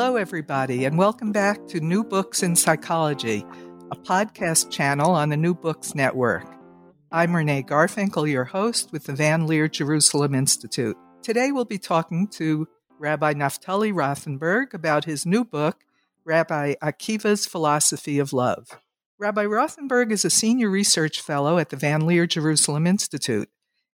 Hello, everybody, and welcome back to New Books in Psychology, a podcast channel on the New Books Network. I'm Renee Garfinkel, your host with the Van Leer Jerusalem Institute. Today we'll be talking to Rabbi Naftali Rothenberg about his new book, Rabbi Akiva's Philosophy of Love. Rabbi Rothenberg is a senior research fellow at the Van Leer Jerusalem Institute.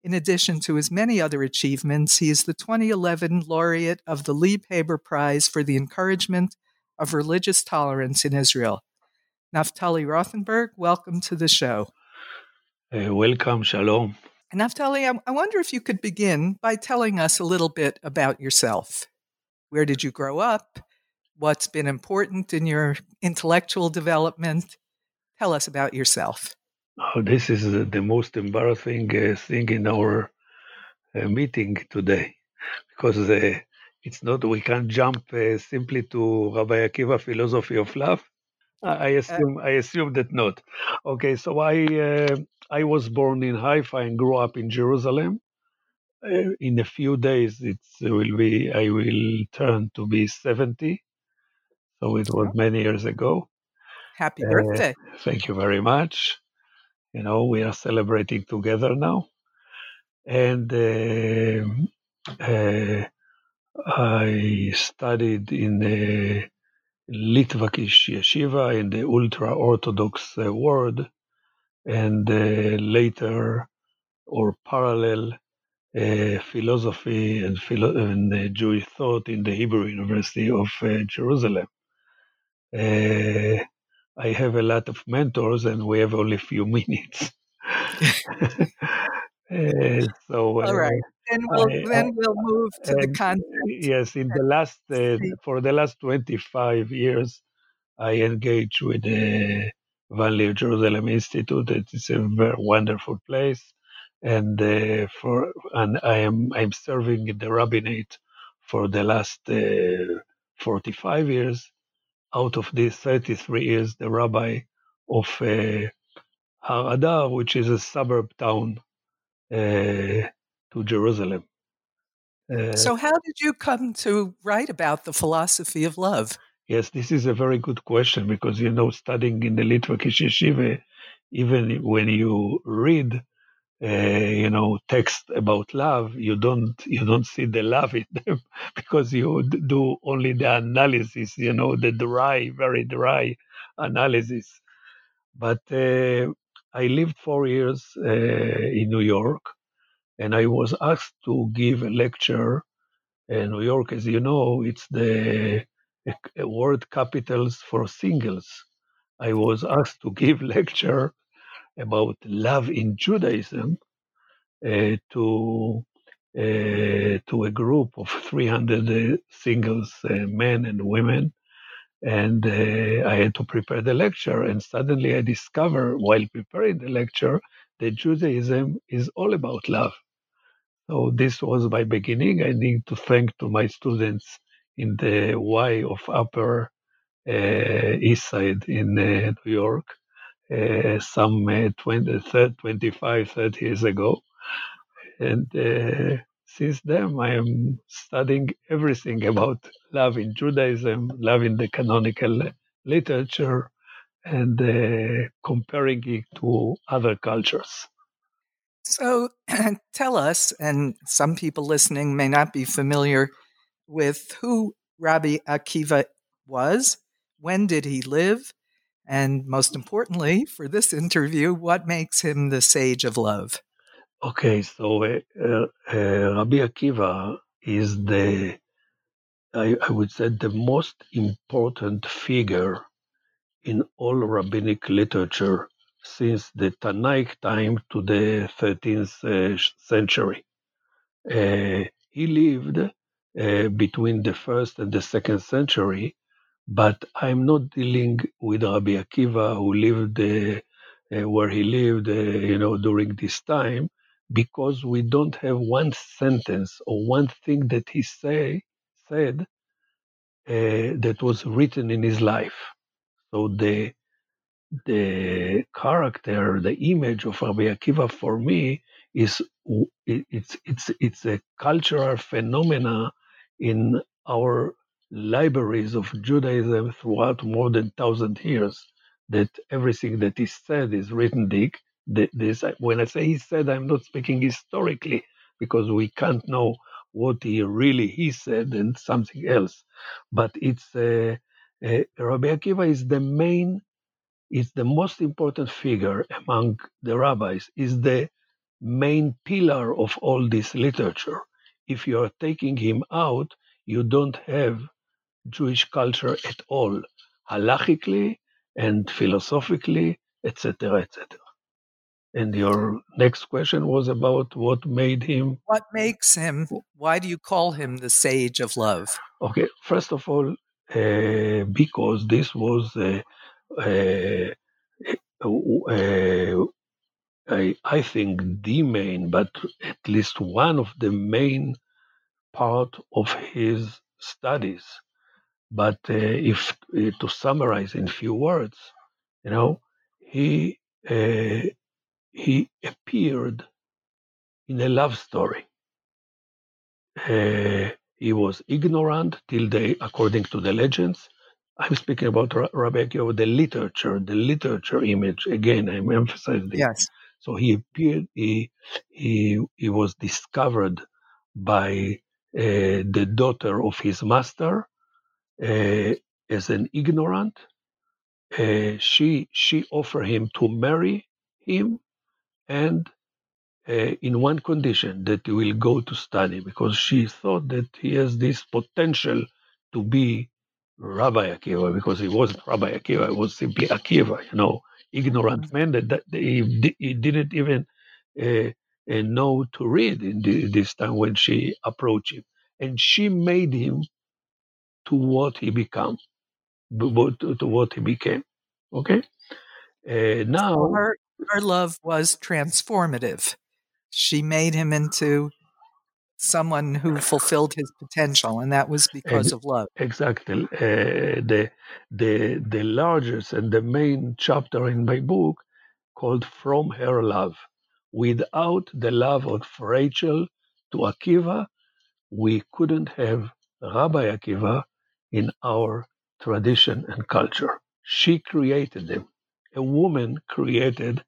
In addition to his many other achievements, he is the 2011 laureate of the Leib Haber Prize for the Encouragement of Religious Tolerance in Israel. Naftali Rothenberg, welcome to the show. Uh, welcome, Shalom. Naftali, I, I wonder if you could begin by telling us a little bit about yourself. Where did you grow up? What's been important in your intellectual development? Tell us about yourself. Oh, this is the most embarrassing uh, thing in our uh, meeting today, because uh, it's not we can't jump uh, simply to Rabbi Akiva philosophy of love. I Uh, assume I assume that not. Okay, so I uh, I was born in Haifa and grew up in Jerusalem. Uh, in a few days, it will be I will turn to be seventy. So it was many years ago. Happy Uh, birthday. thank you very much. You know, we are celebrating together now. And um uh, I studied in the Litvakish yeshiva in the ultra Orthodox uh, world, and uh, later or parallel uh, philosophy and, philo- and uh, Jewish thought in the Hebrew University of uh, Jerusalem. I have a lot of mentors, and we have only a few minutes. Uh, so, All uh, right. Then we'll, I- then we'll move to the content. yes, in the last uh, for the last 25 years, I engage with the Van Leer Jerusalem Institute. It is a very wonderful place, and uh, for and I am I'm serving in the rabbinate for the last uh, 45 years. Out of these 33 years, the rabbi of uh, Har Adar, which is a suburb town uh, to Jerusalem. Uh, So, how did you come to write about the philosophy of love? Yes, this is a very good question because you know, studying in the Litvakish yeshiva, even when you read, you know, text about love, you don't you don't see the love in them because you do only the analysis, you know, the dry, very dry analysis. But uh, I lived four years uh, in New York, and I was asked to give a lecture. Uh, New York, as you know, it's the uh, world capitals for singles. I was asked to give lecture about love in Judaism uh, to uh, to a group of 300 uh, singles, uh, men and women, and uh, I had to prepare the lecture. And suddenly, I discover while preparing the lecture that Judaism is all about love. So this was my beginning. I need to thank to my students in the Y of Upper uh, East Side in uh, New York, some uh, 20, 30, 25, 30 years ago. And uh, since then, I am studying everything about love in Judaism, love in the canonical literature, and uh, comparing it to other cultures. So, tell us, and some people listening may not be familiar with who Rabbi Akiva was, when did he live, and most importantly, for this interview, what makes him the sage of love? Okay, so uh, uh, Rabbi Akiva is the, I, I would say, the most important figure in all rabbinic literature since the Tanaic time to the 13th uh, century. Uh, he lived uh, between the first and the second century, but I'm not dealing with Rabbi Akiva who lived uh, uh, where he lived, uh, you know, during this time, because we don't have one sentence or one thing that he say said uh, that was written in his life. So the the character, the image of Rabbi Akiva for me is it's it's it's a cultural phenomena in our libraries of Judaism throughout more than thousand years. That everything that is said is written. Dick, this when I say he said, I'm not speaking historically because we can't know what he really he said and something else. But it's uh, uh, Rabbi Akiva is the main, is the most important figure among the rabbis. Is the main pillar of all this literature. If you are taking him out, you don't have Jewish culture at all, halachically and philosophically, etc., etc. And your next question was about what made him. What makes him? Why do you call him the sage of love? Okay, first of all, uh, because this was uh, uh, I, I think the main, but at least one of the main part of his studies. But uh, if uh, to summarize in few words, you know, he uh, he appeared in a love story. Uh, he was ignorant till they, according to the legends. I'm speaking about Rabbi Akiva, the literature, the literature image. Again, I'm emphasizing. Yes. So he appeared. He he he was discovered by uh, the daughter of his master uh, as an ignorant. Uh, she she offered him to marry him and uh, in one condition that he will go to study because she thought that he has this potential to be Rabbi Akiva because he wasn't Rabbi Akiva, he was simply Akiva, you know, ignorant mm-hmm. man that, that he, he didn't even uh, uh, know to read in the, this time when she approached him. And she made him to what he became, to, to what he became. Okay? Uh, now. So her, her love was transformative. She made him into someone who fulfilled his potential, and that was because of love. Exactly. Uh, the the the largest and the main chapter in my book called "From Her Love." Without the love of Rachel to Akiva, we couldn't have Rabbi Akiva in our tradition and culture. She created them. A woman created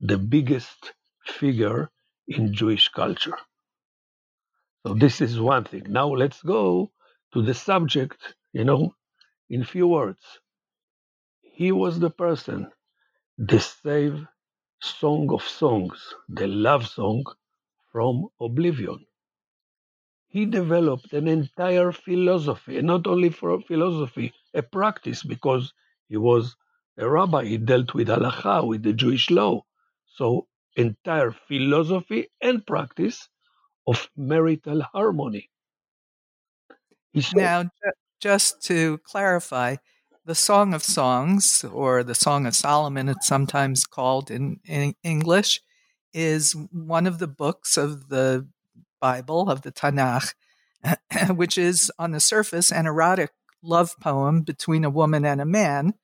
the biggest figure in Jewish culture. So this is one thing. Now let's go to the subject, you know, in few words. He was the person, the save song of songs, the love song from oblivion. He developed an entire philosophy, and not only for philosophy, a practice, because he was a rabbi, he dealt with halacha, with the Jewish law. So entire philosophy and practice of marital harmony. Said, now, just to clarify, the Song of Songs, or the Song of Solomon, it's sometimes called in, in English, is one of the books of the Bible, of the Tanakh, which is on the surface an erotic love poem between a woman and a man.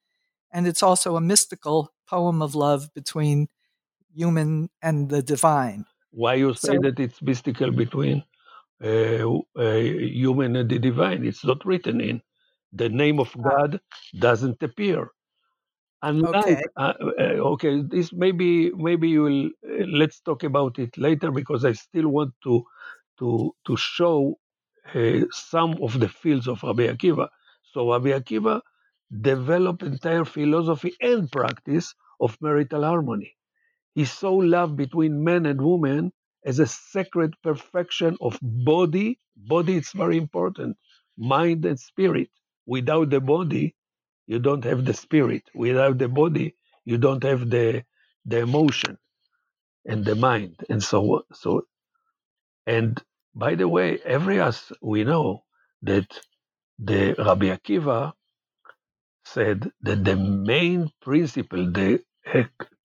And it's also a mystical poem of love between human and the divine. Why you say so, that it's mystical between uh, uh, human and the divine? It's not written in. The name of ah. God doesn't appear. Unlike, okay, uh, uh, okay this maybe maybe you will. Uh, let's talk about it later because I still want to to to show uh, some of the fields of Rabbi Akiva. So Rabbi Akiva developed entire philosophy and practice of marital harmony. He saw love between man and woman as a sacred perfection of body. Body is very important, mind and spirit. Without the body, you don't have the spirit. Without the body, you don't have the the emotion and the mind and so on. So And by the way, every us we know that the Rabbi Akiva said that the main principle, the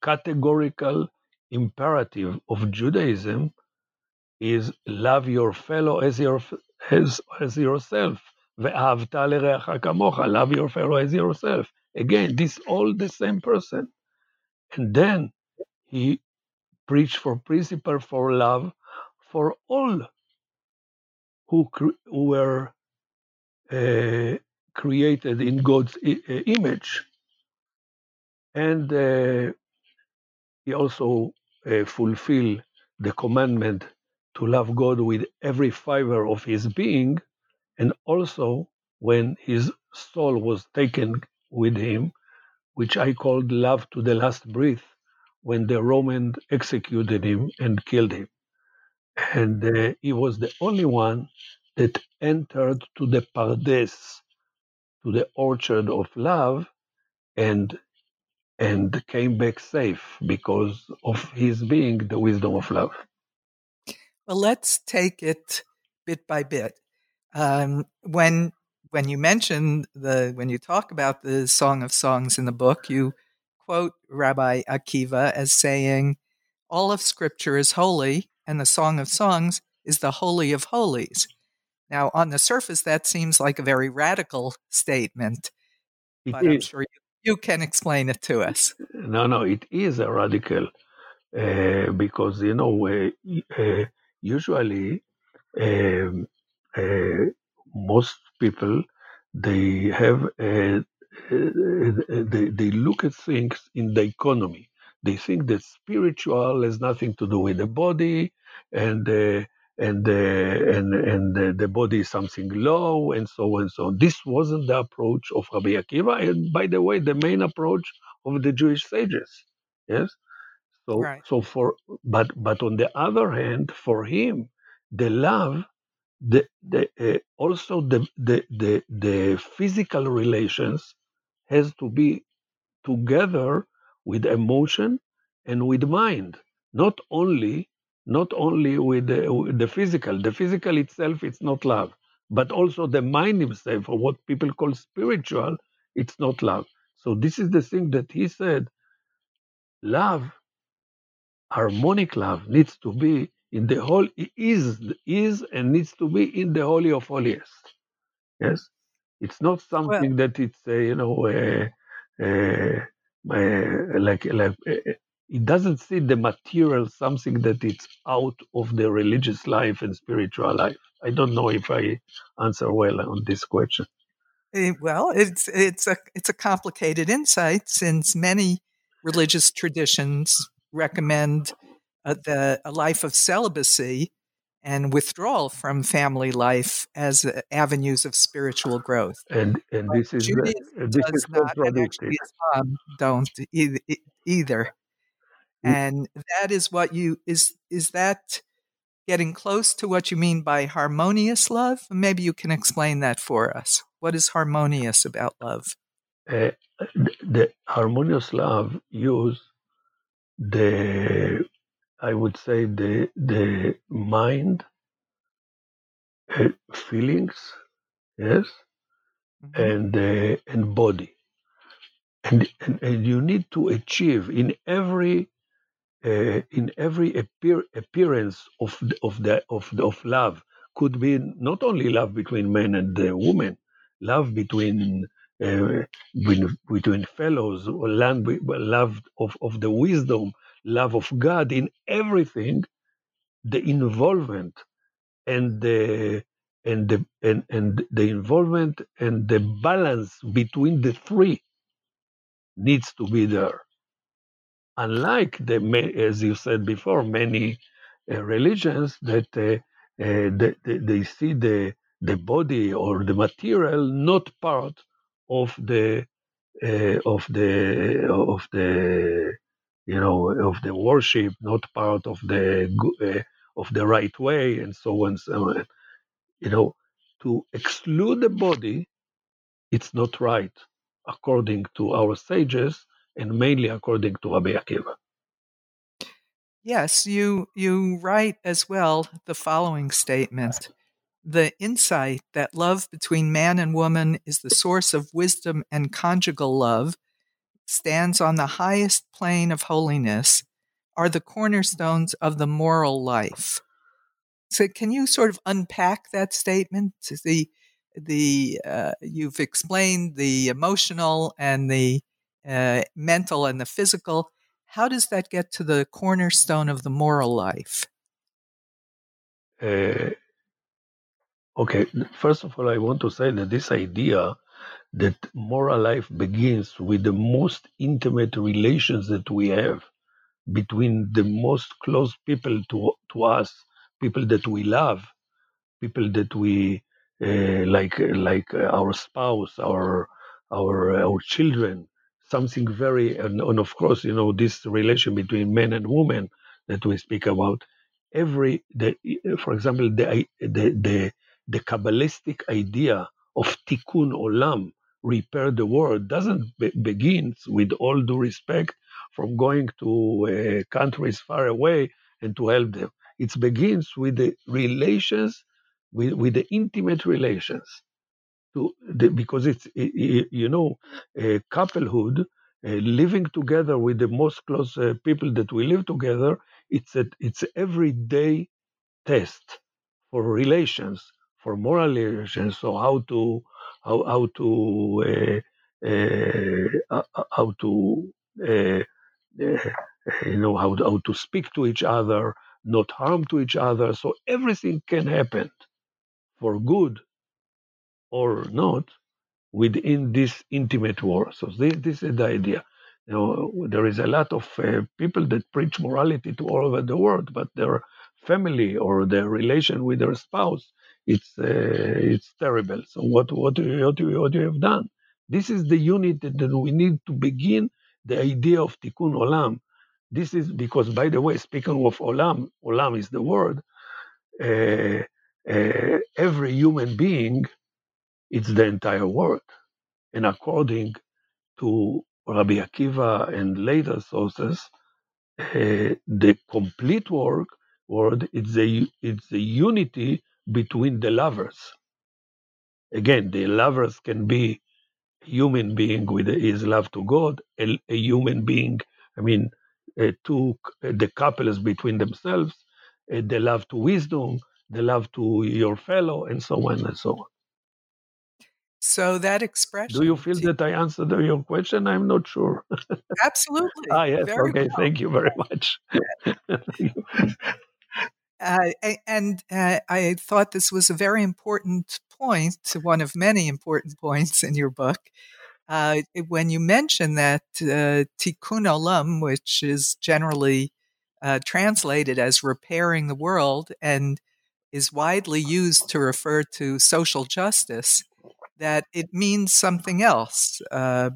categorical imperative of Judaism is love your fellow as your as, as yourself. Love your fellow as yourself. Again, this all the same person. And then he preached for principle for love for all who, who were uh, created in God's uh, image. And uh, he also uh, fulfilled the commandment to love God with every fiber of his being. And also, when his soul was taken with him, which I called love to the last breath, when the Roman executed him and killed him. And uh, he was the only one that entered to the Pardes, to the orchard of love, and and came back safe because of his being the wisdom of love. Well, let's take it bit by bit. Um, when when you mention the when you talk about the Song of Songs in the book, you quote Rabbi Akiva as saying, "All of Scripture is holy, and the Song of Songs is the holy of holies." Now, on the surface, that seems like a very radical statement, but I'm sure you, you, can explain it to us. No, no, it is a radical uh, because you know uh, uh, usually um, uh, most people they have uh, uh, they, they look at things in the economy they think that spiritual has nothing to do with the body and uh, and uh, and and uh, the body is something low and so on and so on. This wasn't the approach of Rabbi Akiva, and by the way, the main approach of the Jewish sages. Yes, so right. so for but but on the other hand, for him, the love, the the uh, also the, the the the physical relations has to be together with emotion and with mind, not only not only with the, the physical. The physical itself it's not love, but also the mind itself, or what people call spiritual, it's not love. So this is the thing that he said. Love harmonic love needs to be in the whole is is and needs to be in the holy of holiest. Yes, it's not something well, that it's uh, you know uh, uh, uh like like uh, uh, it doesn't see the material something that it's out of the religious life and spiritual life. I don't know if I answer well on this question. Eh, well, it's it's a it's a complicated insight since many religious traditions recommend uh, the, a life of celibacy and withdrawal from family life as uh, avenues of spiritual growth. And and this is uh, this is not, contradictory. Islam don't either. either. And that is what you is is that getting close to what you mean by harmonious love? Maybe you can explain that for us. What is harmonious about love? Uh, the harmonious love use the I would say the the mind, uh, feelings, yes, mm-hmm. and uh, and body, and, and and you need to achieve in every uh, in every appear, appearance of the, of the of the, of love could be not only love between men and uh, woman, love between uh, between fellows, love, love of, of the wisdom, love of God in everything, the involvement and the and the and, and the involvement and the balance between the three needs to be there. Unlike the as you said before, many uh, religions that uh, uh, they, they see the the body or the material not part of the uh, of the of the you know of the worship, not part of the uh, of the right way, and so on and so on. You know, to exclude the body, it's not right according to our sages, and mainly according to Rabbi Akiva. Yes, you you write as well the following statement. The insight that love between man and woman is the source of wisdom and conjugal love stands on the highest plane of holiness are the cornerstones of the moral life. So, can you sort of unpack that statement? The the uh, you've explained the emotional and the uh, mental and the physical. How does that get to the cornerstone of the moral life? Uh, okay, first of all, I want to say that this idea that moral life begins with the most intimate relations that we have between the most close people to, to us, people that we love, people that we uh, like, like our spouse, our our our children, something very, and, and of course, you know, this relation between men and women that we speak about. Every, the, for example, the the the, the kabbalistic idea of tikkun olam, repair the world, doesn't be, begins with all due respect from going to uh, countries far away and to help them. It begins with the relations, with, with the intimate relations. To the, because it's you know, uh, couplehood, uh, living together with the most close uh, people that we live together. It's a it's everyday test for relations, for moral relations. So how to how how to uh, uh, how to uh, you know how how to speak to each other, not harm to each other. So everything can happen for good or not within this intimate war. So this, this is the idea. You know, there is a lot of uh, people that preach morality to all over the world, but their family or their relation with their spouse, it's uh, it's terrible. So what what what what you have done? This is the unit that we need to begin the idea of tikkun olam. This is because, by the way, speaking of olam, olam is the word. Uh, uh, every human being, it's the entire world, and according to Rabbi Akiva and later sources, uh, the complete work word it's the it's the unity between the lovers. Again, the lovers can be a human being with his love to God, a, a human being, I mean, uh, to uh, the couples between themselves, uh, the love to wisdom, the love to your fellow, and so on and so on. So that expression. Do you feel that I answered your question? I'm not sure. Absolutely. ah, yes. Very okay. Well. Thank you very much. Uh, and uh, I thought this was a very important point, one of many important points in your book. Uh, when you mention that uh, tikkun olam, which is generally uh, translated as repairing the world and is widely used to refer to social justice, that it means something else,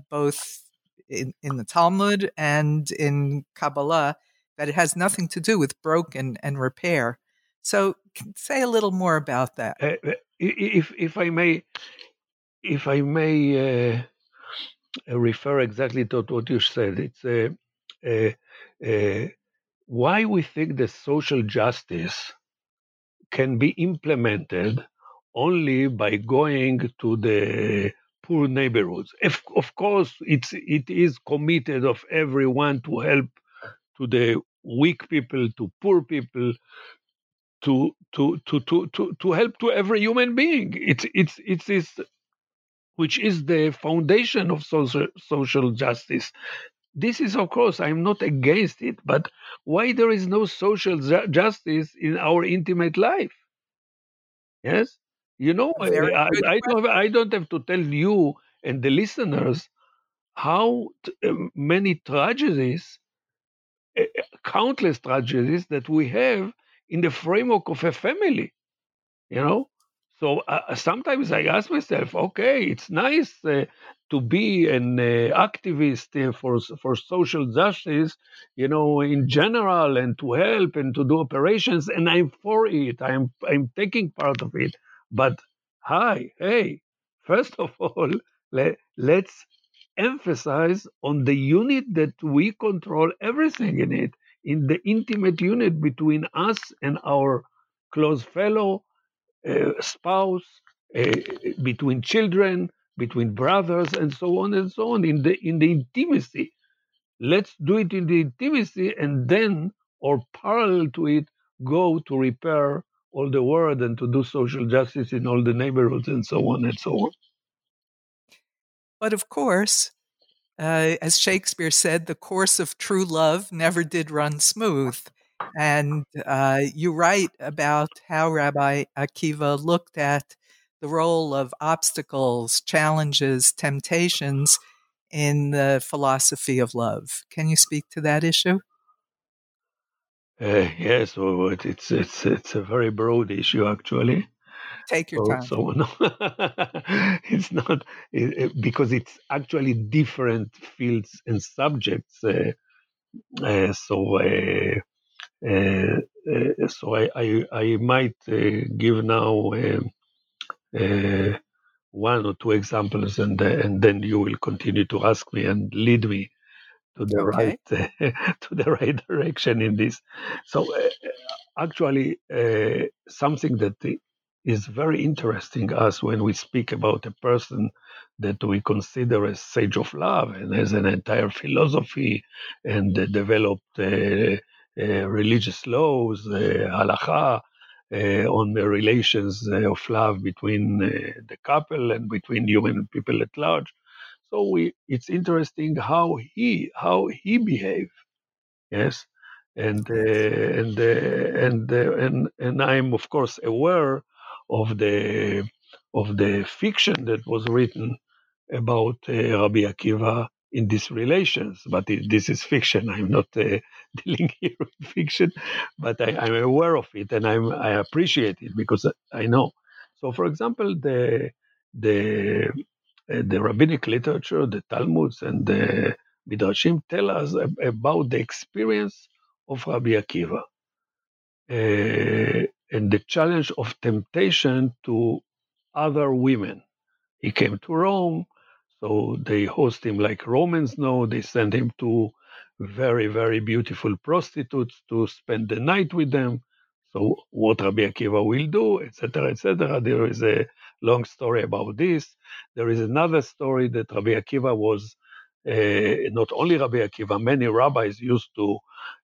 both in, in the Talmud and in Kabbalah that it has nothing to do with broken and repair. So, say a little more about that. Uh, uh if if I may, if I may uh, uh, refer exactly to what you said, it's uh, uh, why we think that social justice can be implemented only by going to the poor neighborhoods. If, of course, it's it is committed of everyone to help to the weak people, to poor people, to to to to to, to help to every human being. It's it's it's this which is the foundation of social social justice. This is, of course, I'm not against it, but why there is no social ju- justice in our intimate life? Yes, you know, I, I, don't have, I don't have to tell you and the listeners how t- uh, many tragedies countless tragedies that we have in the framework of a family, you know. So uh, sometimes I ask myself, okay, it's nice uh, to be an uh, activist uh, for for social justice, you know, in general, and to help and to do operations, and I'm for it. I'm I'm taking part of it. But hi, hey, first of all, let, let's emphasize on the unit that we control everything in it. in the intimate unit between us and our close fellow, uh, spouse, uh, between children, between brothers, and so on and so on, in the in the intimacy. Let's do it in the intimacy, and then, or parallel to it, go to repair all the world and to do social justice in all the neighborhoods and so on and so on. But of course, uh, as Shakespeare said, the course of true love never did run smooth. And uh, you write about how Rabbi Akiva looked at the role of obstacles, challenges, temptations in the philosophy of love. Can you speak to that issue? Uh, yes, well, it's it's it's a very broad issue actually. Take your time. So no, it's not it, it, because it's actually different fields and subjects. Uh, uh, so uh, uh, uh, so I, I, I might give now one or two examples, and and then you will continue to ask me and lead me to the okay. right to the right direction in this. So actually, something that is very interesting us when we speak about a person that we consider a sage of love and has an entire philosophy and uh, developed uh, uh, religious laws, uh, halacha, uh, on the relations of love between the couple and between human people at large. So we, it's interesting how he how he behaved. Yes, and uh, and uh, and uh, and and I'm of course aware of the of the fiction that was written about Rabbi Akiva in these relations, but it, this is fiction. I'm not uh, dealing here with fiction, but I, am aware of it and I'm, I appreciate it because I know. So, for example, the the uh, the rabbinic literature, the Talmuds and the Midrashim tell us about the experience of Rabbi Akiva uh, and the challenge of temptation to other women. He came to Rome so they host him like Romans know. They send him to very, very beautiful prostitutes to spend the night with them. So what Rabbi Akiva will do, etc., etc. There is a long story about this. There is another story that Rabbi Akiva was uh, not only Rabbi Akiva, many rabbis used to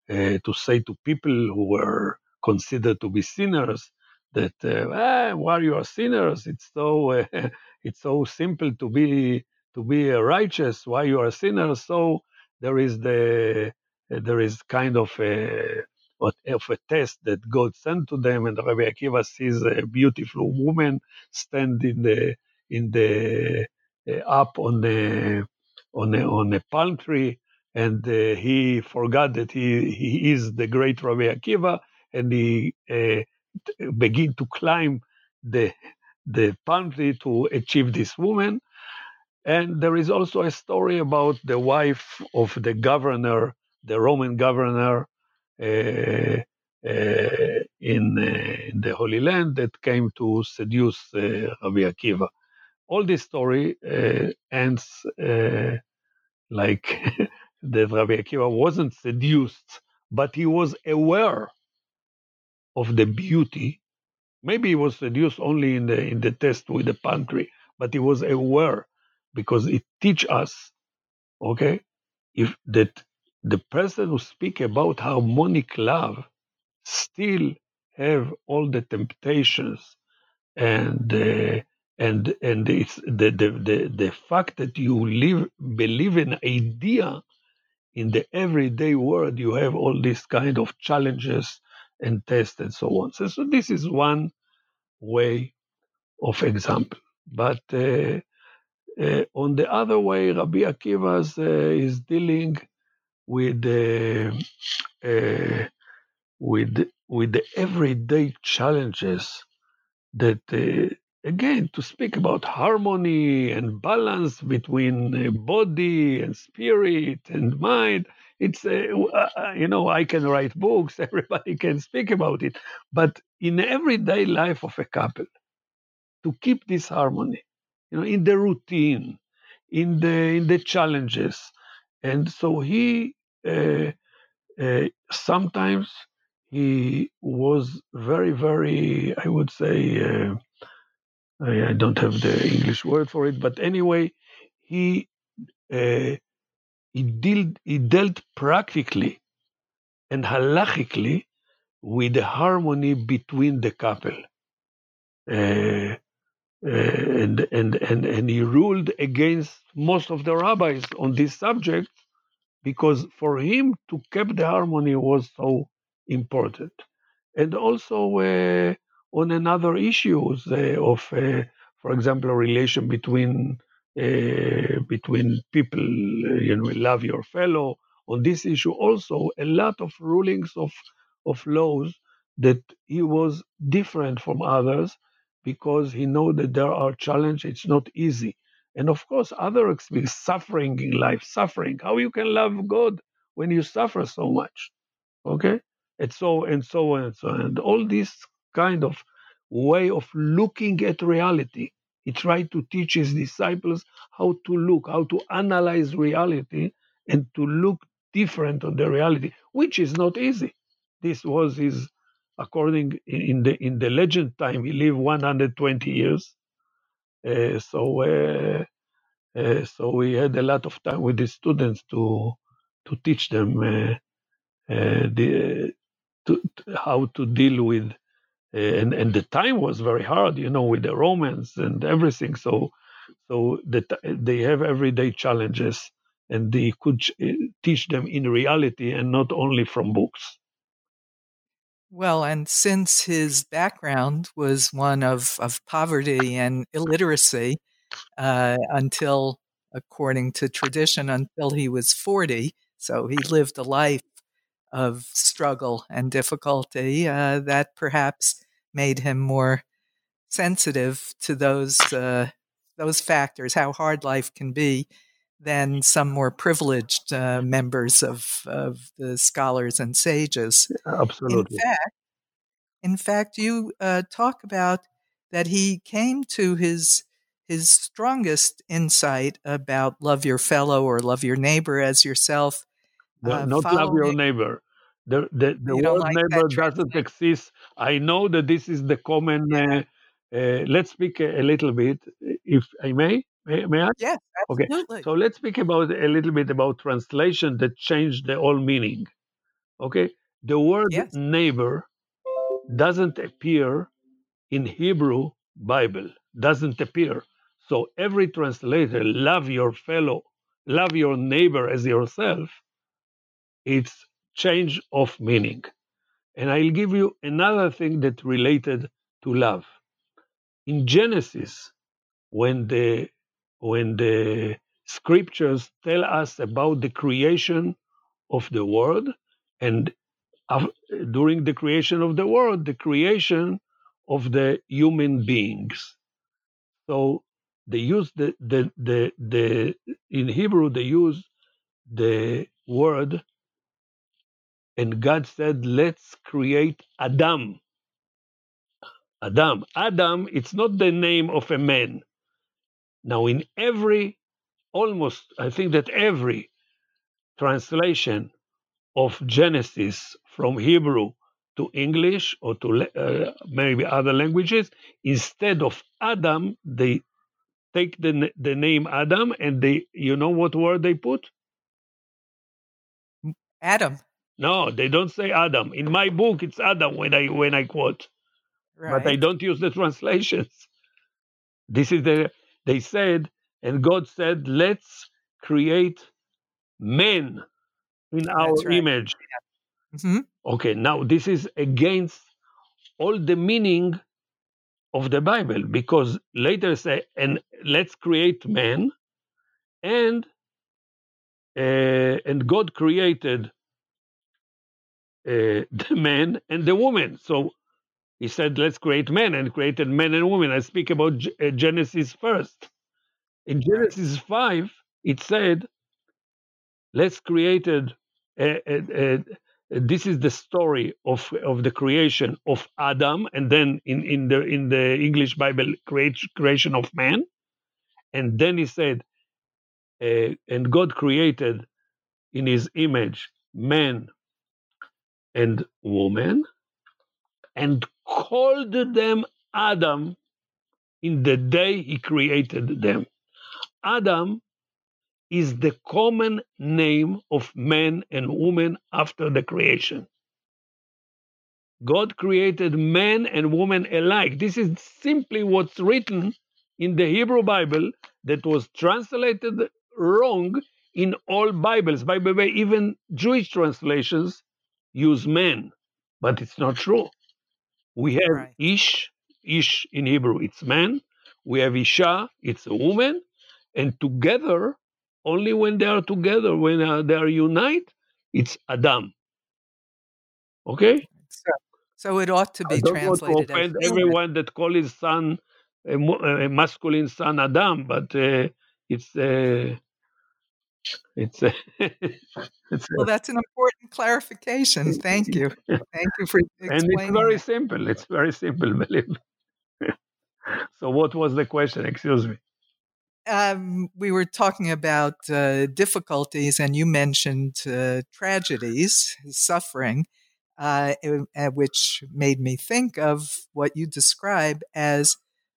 uh, to say to people who were considered to be sinners that uh, ah, while you are sinners, it's so uh, it's so simple to be to be righteous why you are a sinner. So there is the there is kind of a of a test that God sent to them, and Rabbi Akiva sees a beautiful woman stand in the in the uh, up on the on a, on a palm tree, and uh, he forgot that he he is the great Rabbi Akiva, and he uh, begin to climb the the palm tree to achieve this woman, and there is also a story about the wife of the governor, the Roman governor uh, uh, in, uh, in, the Holy Land that came to seduce Rabbi Akiva. All this story ends like that Rabbi Akiva wasn't seduced, but he was aware of the beauty. Maybe he was seduced only in the in the test with the pantry, but he was aware because it teach us, okay, if that the person who speak about harmonic love still have all the temptations and uh, and and it's the, the the the fact that you live believe in idea in the everyday world you have all these kind of challenges and test and so on. So, so this is one way of example. But uh, uh, on the other way, Rabbi Akiva uh, is dealing with uh, uh, with with the everyday challenges that uh, again to speak about harmony and balance between body and spirit and mind it's uh, you know i can write books everybody can speak about it but in everyday life of a couple to keep this harmony you know, in the routine, in the in the challenges, and so he uh, uh, sometimes he was very, very, I would say, uh, I, I, don't have the English word for it, but anyway, he uh, he dealt he dealt practically and halachically with the harmony between the couple. Uh, uh, and, and, and, and he ruled against most of the rabbis on this subject because for him to keep the harmony was so important. And also uh, on another issues uh, of, uh, for example, a relation between Eh, between people, eh, you know, love your fellow. On this issue, also a lot of rulings of of laws that he was different from others because he know that there are challenges. It's not easy. And of course, other experience, suffering in life, suffering. How you can love God when you suffer so much? Okay, and so and so and so and all this kind of way of looking at reality. He tried to teach his disciples how to look, how to analyze reality, and to look different on the reality, which is not easy. This was his according in the in the legend time, he lived 120 years. Uh, so uh, uh, so we had a lot of time with the students to to teach them uh, uh, the to, to, how to deal with and and the time was very hard, you know, with the Romans and everything. So so that they have everyday challenges and they could teach them in reality and not only from books. Well, and since his background was one of, of poverty and illiteracy uh, until, according to tradition, until he was 40, so he lived a life of struggle and difficulty, uh, that perhaps made him more sensitive to those uh, those factors, how hard life can be, than some more privileged uh, members of, of the scholars and sages. Absolutely. In fact, in fact, you uh, talk about that he came to his his strongest insight about love your fellow or love your neighbor as yourself. Uh, not love your neighbor. The the, the word like neighbor doesn't exist. I know that this is the common. Yeah. Uh, uh, let's speak a, a, little bit, if I may. May, may I? Yes, absolutely. Okay. So let's speak about a little bit about translation that changed the whole meaning. Okay. The word yes. neighbor doesn't appear in Hebrew Bible. Doesn't appear. So every translator, love your fellow, love your neighbor as yourself. It's change of meaning. And I'll give you another thing that related to love. In Genesis, when the when the scriptures tell us about the creation of the world and during the creation of the world, the creation of the human beings. So they use the the the, the in Hebrew they use the word and God said, let's create Adam. Adam. Adam, it's not the name of a man. Now, in every, almost, I think that every translation of Genesis from Hebrew to English or to uh, maybe other languages, instead of Adam, they take the, the name Adam and they, you know what word they put? Adam. No, they don't say Adam. In my book, it's Adam when I when I quote, right. but I don't use the translations. This is the they said, and God said, "Let's create men in our right. image." Mm-hmm. Okay, now this is against all the meaning of the Bible because later say, and let's create man, and uh, and God created uh, the man and the woman. So he said, let's create men and created men and women. I speak about G- uh, Genesis first. In Genesis 5, it said, let's created uh, uh, this is the story of, of the creation of Adam, and then in, in the in the English Bible, create, creation of man, and then he said, uh, and God created in His image man and woman and called them Adam in the day he created them. Adam is the common name of man and woman after the creation. God created man and woman alike. This is simply what's written in the Hebrew Bible that was translated wrong in all Bibles. By the way, even Jewish translations use man, but it's not true. We have right. ish, ish in Hebrew, it's man. We have isha, it's a woman. And together, only when they are together, when uh, they are unite, it's Adam. Okay? So, so it ought to be I don't translated. Want to offend everyone that call his son a, a masculine son Adam, but uh, it's uh, it's, uh, it's well, that's an important clarification. Thank you. Thank you for explaining. And it's very simple. It's very simple, believe me. so, what was the question? Excuse me. Um, we were talking about uh, difficulties, and you mentioned uh, tragedies, suffering, uh, which made me think of what you describe as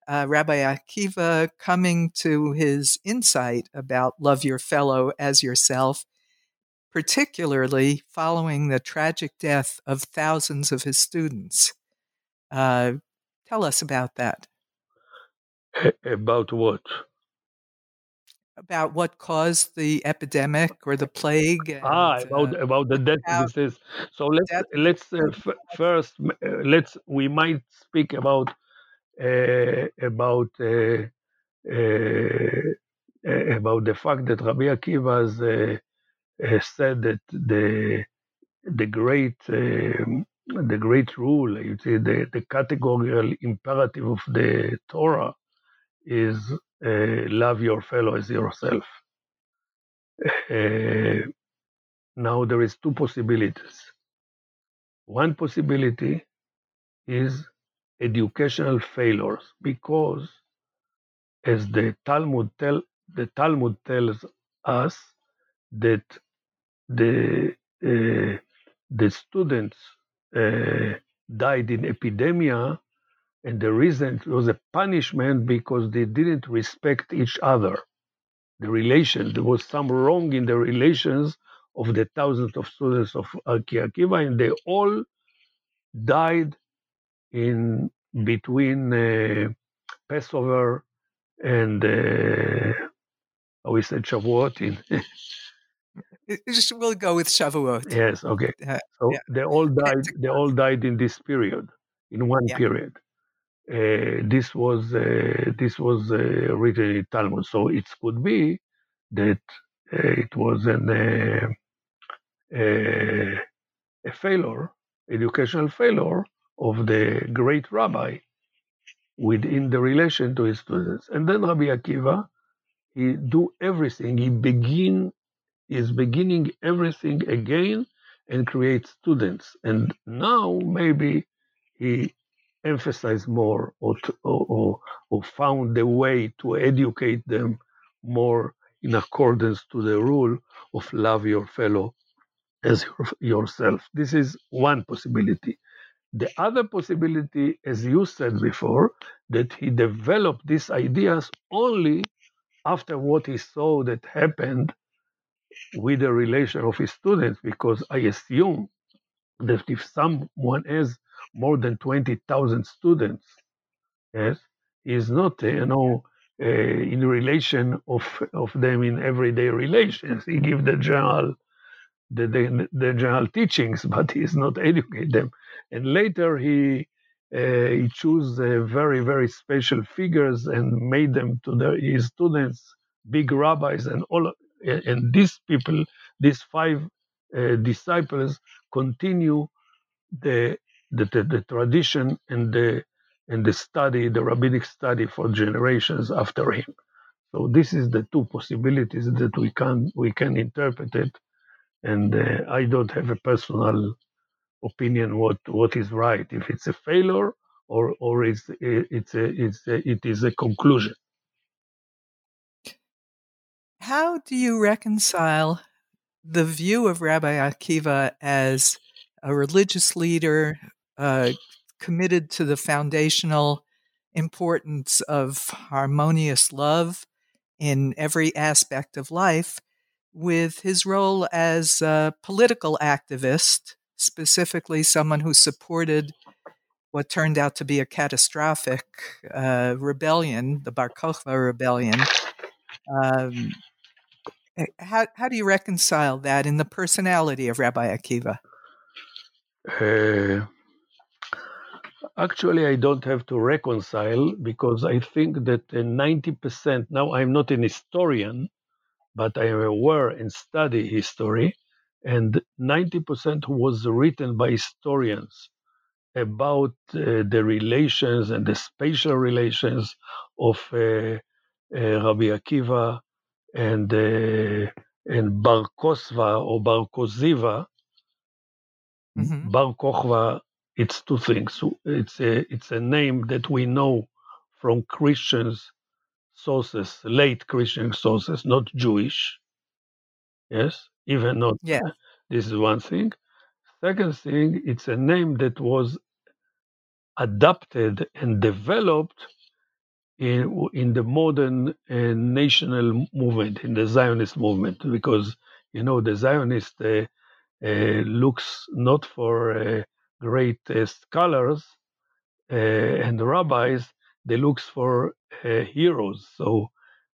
uh, Rabbi Akiva coming to his insight about love your fellow as yourself, particularly following the tragic death of thousands of his students. Uh, tell us about that. About what? About what caused the epidemic or the plague? And, ah, about uh, about the death. About so let's let's uh, f- first uh, let's we might speak about about uh, uh, about the fact that Rabbi Akiva has said that the the great um, the great rule, you see, the, the categorical imperative of the Torah is uh, love your fellow as yourself. Uh, now there is two possibilities. One possibility is educational failures because as the Talmud tell the Talmud tells us that the uh, the students uh, died in epidemia and the reason was a punishment because they didn't respect each other. The relation there was some wrong in the relations of the thousands of students of Akiva and they all died in between uh, Passover and uh, oh, we said Shavuot. In just we'll go with Shavuot. Yes, okay. Uh, so yeah. they all died. They all died in this period, in one yeah. period. Uh, this was uh, this was uh, written in Talmud, so it could be that uh, it was an uh, a failure, educational failure of the great rabbi within the relation to his students. And then Rabbi Akiva, he do everything. He begin is beginning everything again and create students. And now maybe he emphasized more or, to, or, or, found a way to educate them more in accordance to the rule of love your fellow as your, yourself. This is one possibility. The other possibility, as you said before, that he developed these ideas only after what he saw that happened with the relation of his students, because I assume that if someone has more than 20,000 students, yes, is not, uh, you know, uh, in relation of, of them in everyday relations. He give the general the, the, the general teachings, but he not educate them. And later he uh, he chose uh, very very special figures and made them to the, his students big rabbis and all. And these people, these five uh, disciples, continue the, the, the the tradition and the and the study, the rabbinic study for generations after him. So this is the two possibilities that we can we can interpret it and uh, I don't have a personal opinion what what is right if it's a failure or or it's it's a, it's a, it is a conclusion. How do you reconcile the view of Rabbi Akiva as a religious leader uh, committed to the foundational importance of harmonious love in every aspect of life, with his role as a political activist, specifically someone who supported what turned out to be a catastrophic uh, rebellion, the Bar Kokhba rebellion. Um, eh, how, how do you reconcile that in the personality of Rabbi Akiva? Uh, actually, I don't have to reconcile because I think that 90%, now I'm not an historian, but I am aware and study history, and 90% was written by historians about uh, the relations and the spatial relations of uh, uh, Rabbi Akiva and uh, and Bar Kosva or Bar Koziva. Mm-hmm. Bar Kokhba, it's two things. It's a it's a name that we know from Christians sources, late Christian sources, not Jewish. Yes, even not. Yeah. This is one thing. Second thing, it's a name that was adapted and developed in, in the modern uh, national movement, in the Zionist movement, because you know the Zionist uh, uh, looks not for uh, great uh, scholars uh, and rabbis, they looks for heroes. So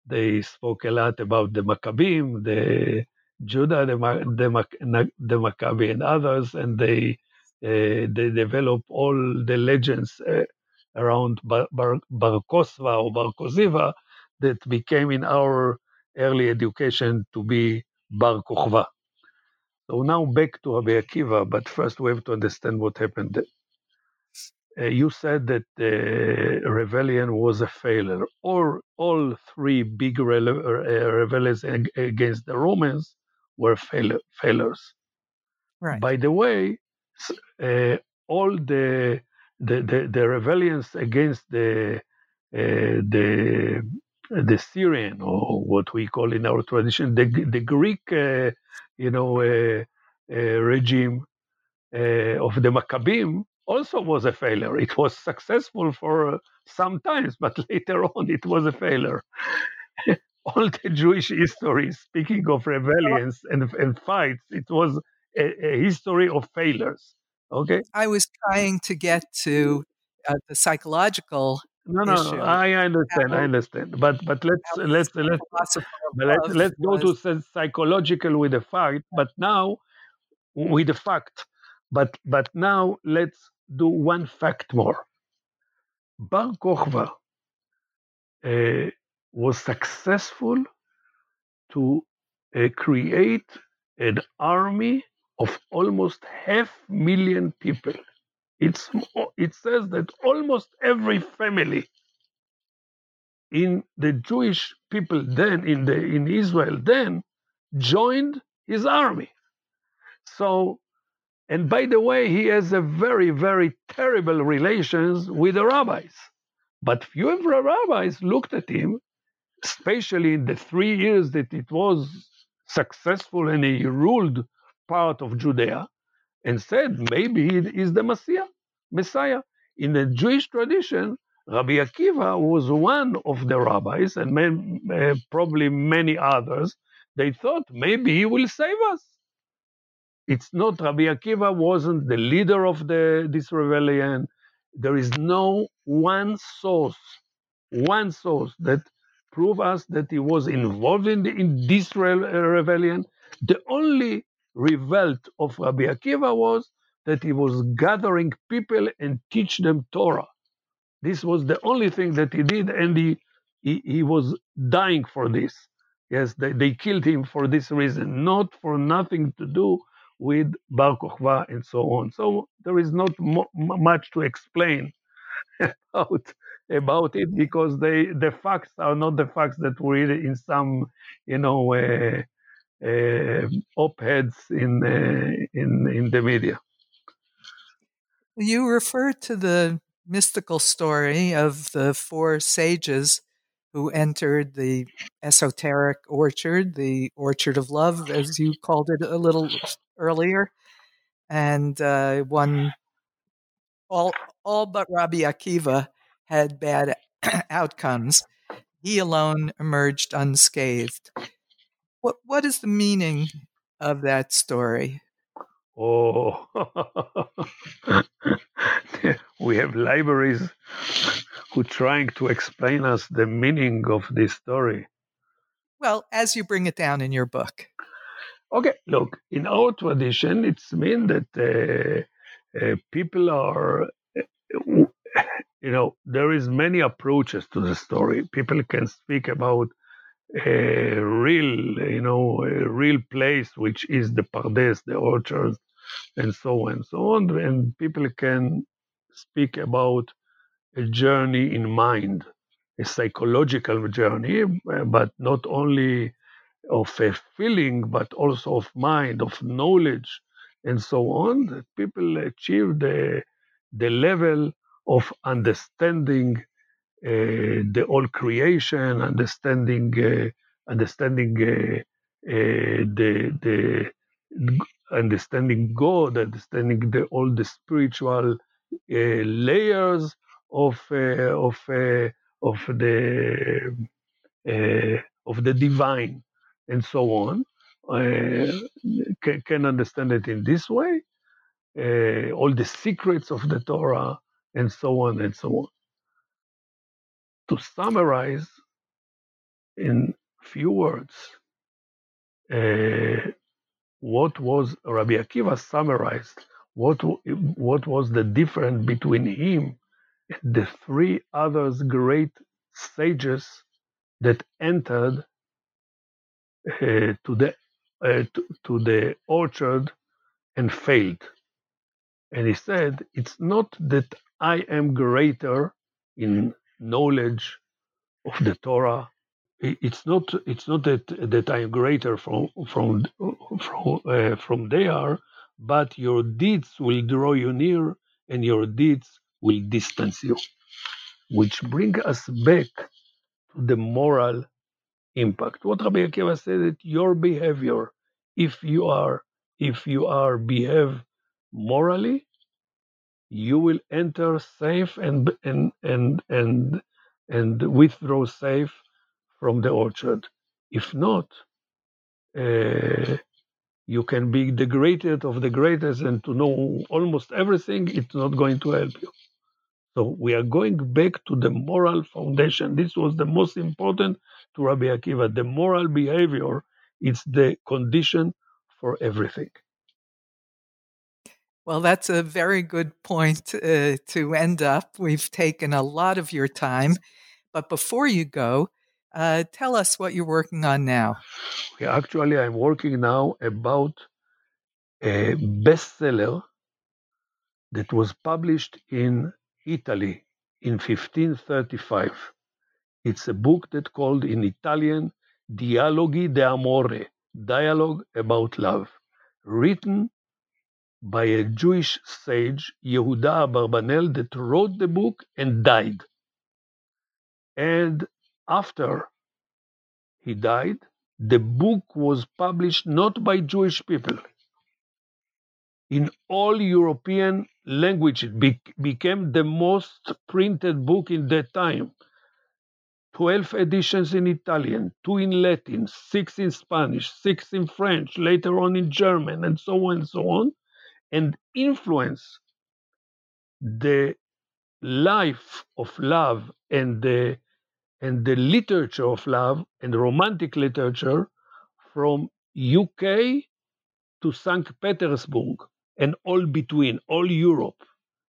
they spoke a lot about the Maccabim, the Judah, the, the, the Maccabi, and others, and they uh, they develop all the legends uh, around Bar, Bar, Bar Kosva or Bar Koziva that became in our early education to be Bar Kokhba. So now back to Rabbi Akiva, but first we have to understand what happened. Uh, you said that the rebellion was a failure. All, all three big re- uh, rebellions against the Romans were fail- failures. Right. By the way, uh, all the, the, the the rebellions against the uh, the the Syrian or what we call in our tradition the the Greek uh, you know uh, uh, regime uh, of the Maccabim also was a failure. It was successful for some times, but later on it was a failure. all the Jewish history, speaking of rebellions and, and fights, it was a, a history of failures. Okay. I was trying to get to uh, the psychological. No, no, issue. I understand. I understand. But but let's let's let's let's, let's go to psychological with the fact. But now with the fact. But but now let's do one fact more. Bar Kokhba uh, was successful to uh, create an army of almost half million people. It's, it says that almost every family in the Jewish people then, in, the, in Israel then, joined his army. So, and by the way, he has a very, very terrible relations with the rabbis. But few of the rabbis looked at him, especially in the three years that it was successful and he ruled part of Judea and said maybe he is the Messiah. Messiah. In the Jewish tradition, Rabbi Akiva was one of the rabbis, and man, uh, probably many others. They thought maybe he will save us. It's not Rabbi Akiva wasn't the leader of the this rebellion. There is no one source, one source that prove us that he was involved in, the, in this re- rebellion. The only revolt of Rabbi Akiva was that he was gathering people and teach them Torah. This was the only thing that he did, and he he, he was dying for this. Yes, they, they killed him for this reason, not for nothing to do with Bar Kokhba and so on. So there is not mo- much to explain about about it because they the facts are not the facts that we read in some you know uh, uh, op-eds in uh, in in the media. You refer to the mystical story of the four sages who entered the esoteric orchard, the orchard of love, as you called it a little earlier. and uh, one all all but Rabbi Akiva had bad outcomes. He alone emerged unscathed. What what is the meaning of that story? Oh, we have libraries who trying to explain us the meaning of this story. Well, as you bring it down in your book. Okay, look, in our tradition, it's mean that uh, uh, people are, uh, you know, there is many approaches to the story. People can speak about a real, you know, a real place, which is the Pardes, the orchards, and so on and so on. And people can speak about a journey in mind, a psychological journey, but not only of a feeling, but also of mind, of knowledge, and so on, that people achieve the, the level of understanding uh, the whole creation, understanding, uh, understanding uh, uh the, the understanding God, understanding the, all the spiritual uh, layers of uh, of of the of the divine and so on, uh, can, can, understand it in this way, uh, all the secrets of the Torah, and so on and so on. To summarize in few words, uh, what was Rabbi Akiva summarized, what, what was the difference between him and the three others great sages that entered to the uh, to, to the orchard and failed. And he said, It's not that I am greater in knowledge of the Torah. It's not. It's not that that I am greater from from from uh, from there, but your deeds will draw you near, and your deeds will distance you, which bring us back to the moral impact. What Rabbi Akiva said that your behavior, if you are if you are behave morally, you will enter safe and and and and and withdraw safe from the orchard. If not, uh, you can be the greatest of the greatest and to know almost everything. It's not going to help you. So we are going back to the moral foundation. This was the most important to Rabbi Akiva. The moral behavior is the condition for everything. Well, that's a very good point uh, to end up. We've taken a lot of your time. But before you go, uh, tell us what you're working on now. Yeah, actually, I'm working now about a bestseller that was published in Italy in 1535. It's a book that called in Italian Dialoghi d'amore, dialogue about love, written by a Jewish sage, Yehuda Abarbanel, that wrote the book and died. And after he died, the book was published not by Jewish people. In all European language. It be- became the most printed book in that time. 12 editions in Italian, two in Latin, six in Spanish, six in French, later on in German, and so on and so on, and influence the life of love and the and the literature of love and romantic literature from UK to St. Petersburg and all between, all Europe,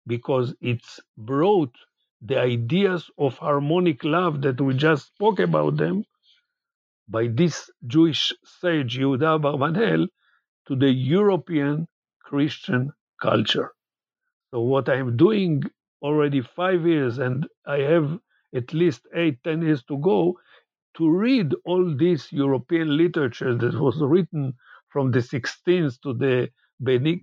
because it's brought the ideas of harmonic love that we just spoke about them by this Jewish sage Yehuda Abarbanel to the European Christian culture. So what I'm doing already five years, and I have at least eight, ten years to go, to read all this European literature that was written from the 16th to the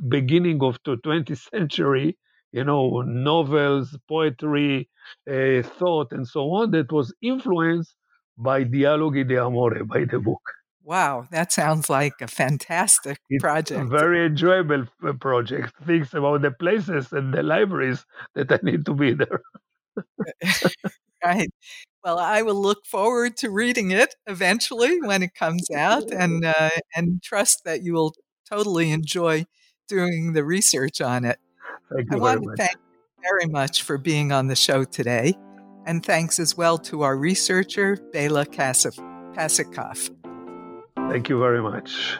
beginning of the 20th century, you know, novels, poetry, uh, thought, and so on, that was influenced by Dialoghi de Amore, by the book. Wow, that sounds like a fantastic it's project. A very enjoyable project. Thinks about the places and the libraries that I need to be there. right. Well, I will look forward to reading it eventually when it comes out, and uh, and trust that you will totally enjoy doing the research on it. Thank you I want to thank you very much for being on the show today, and thanks as well to our researcher Bela Pasikoff. Thank you very much.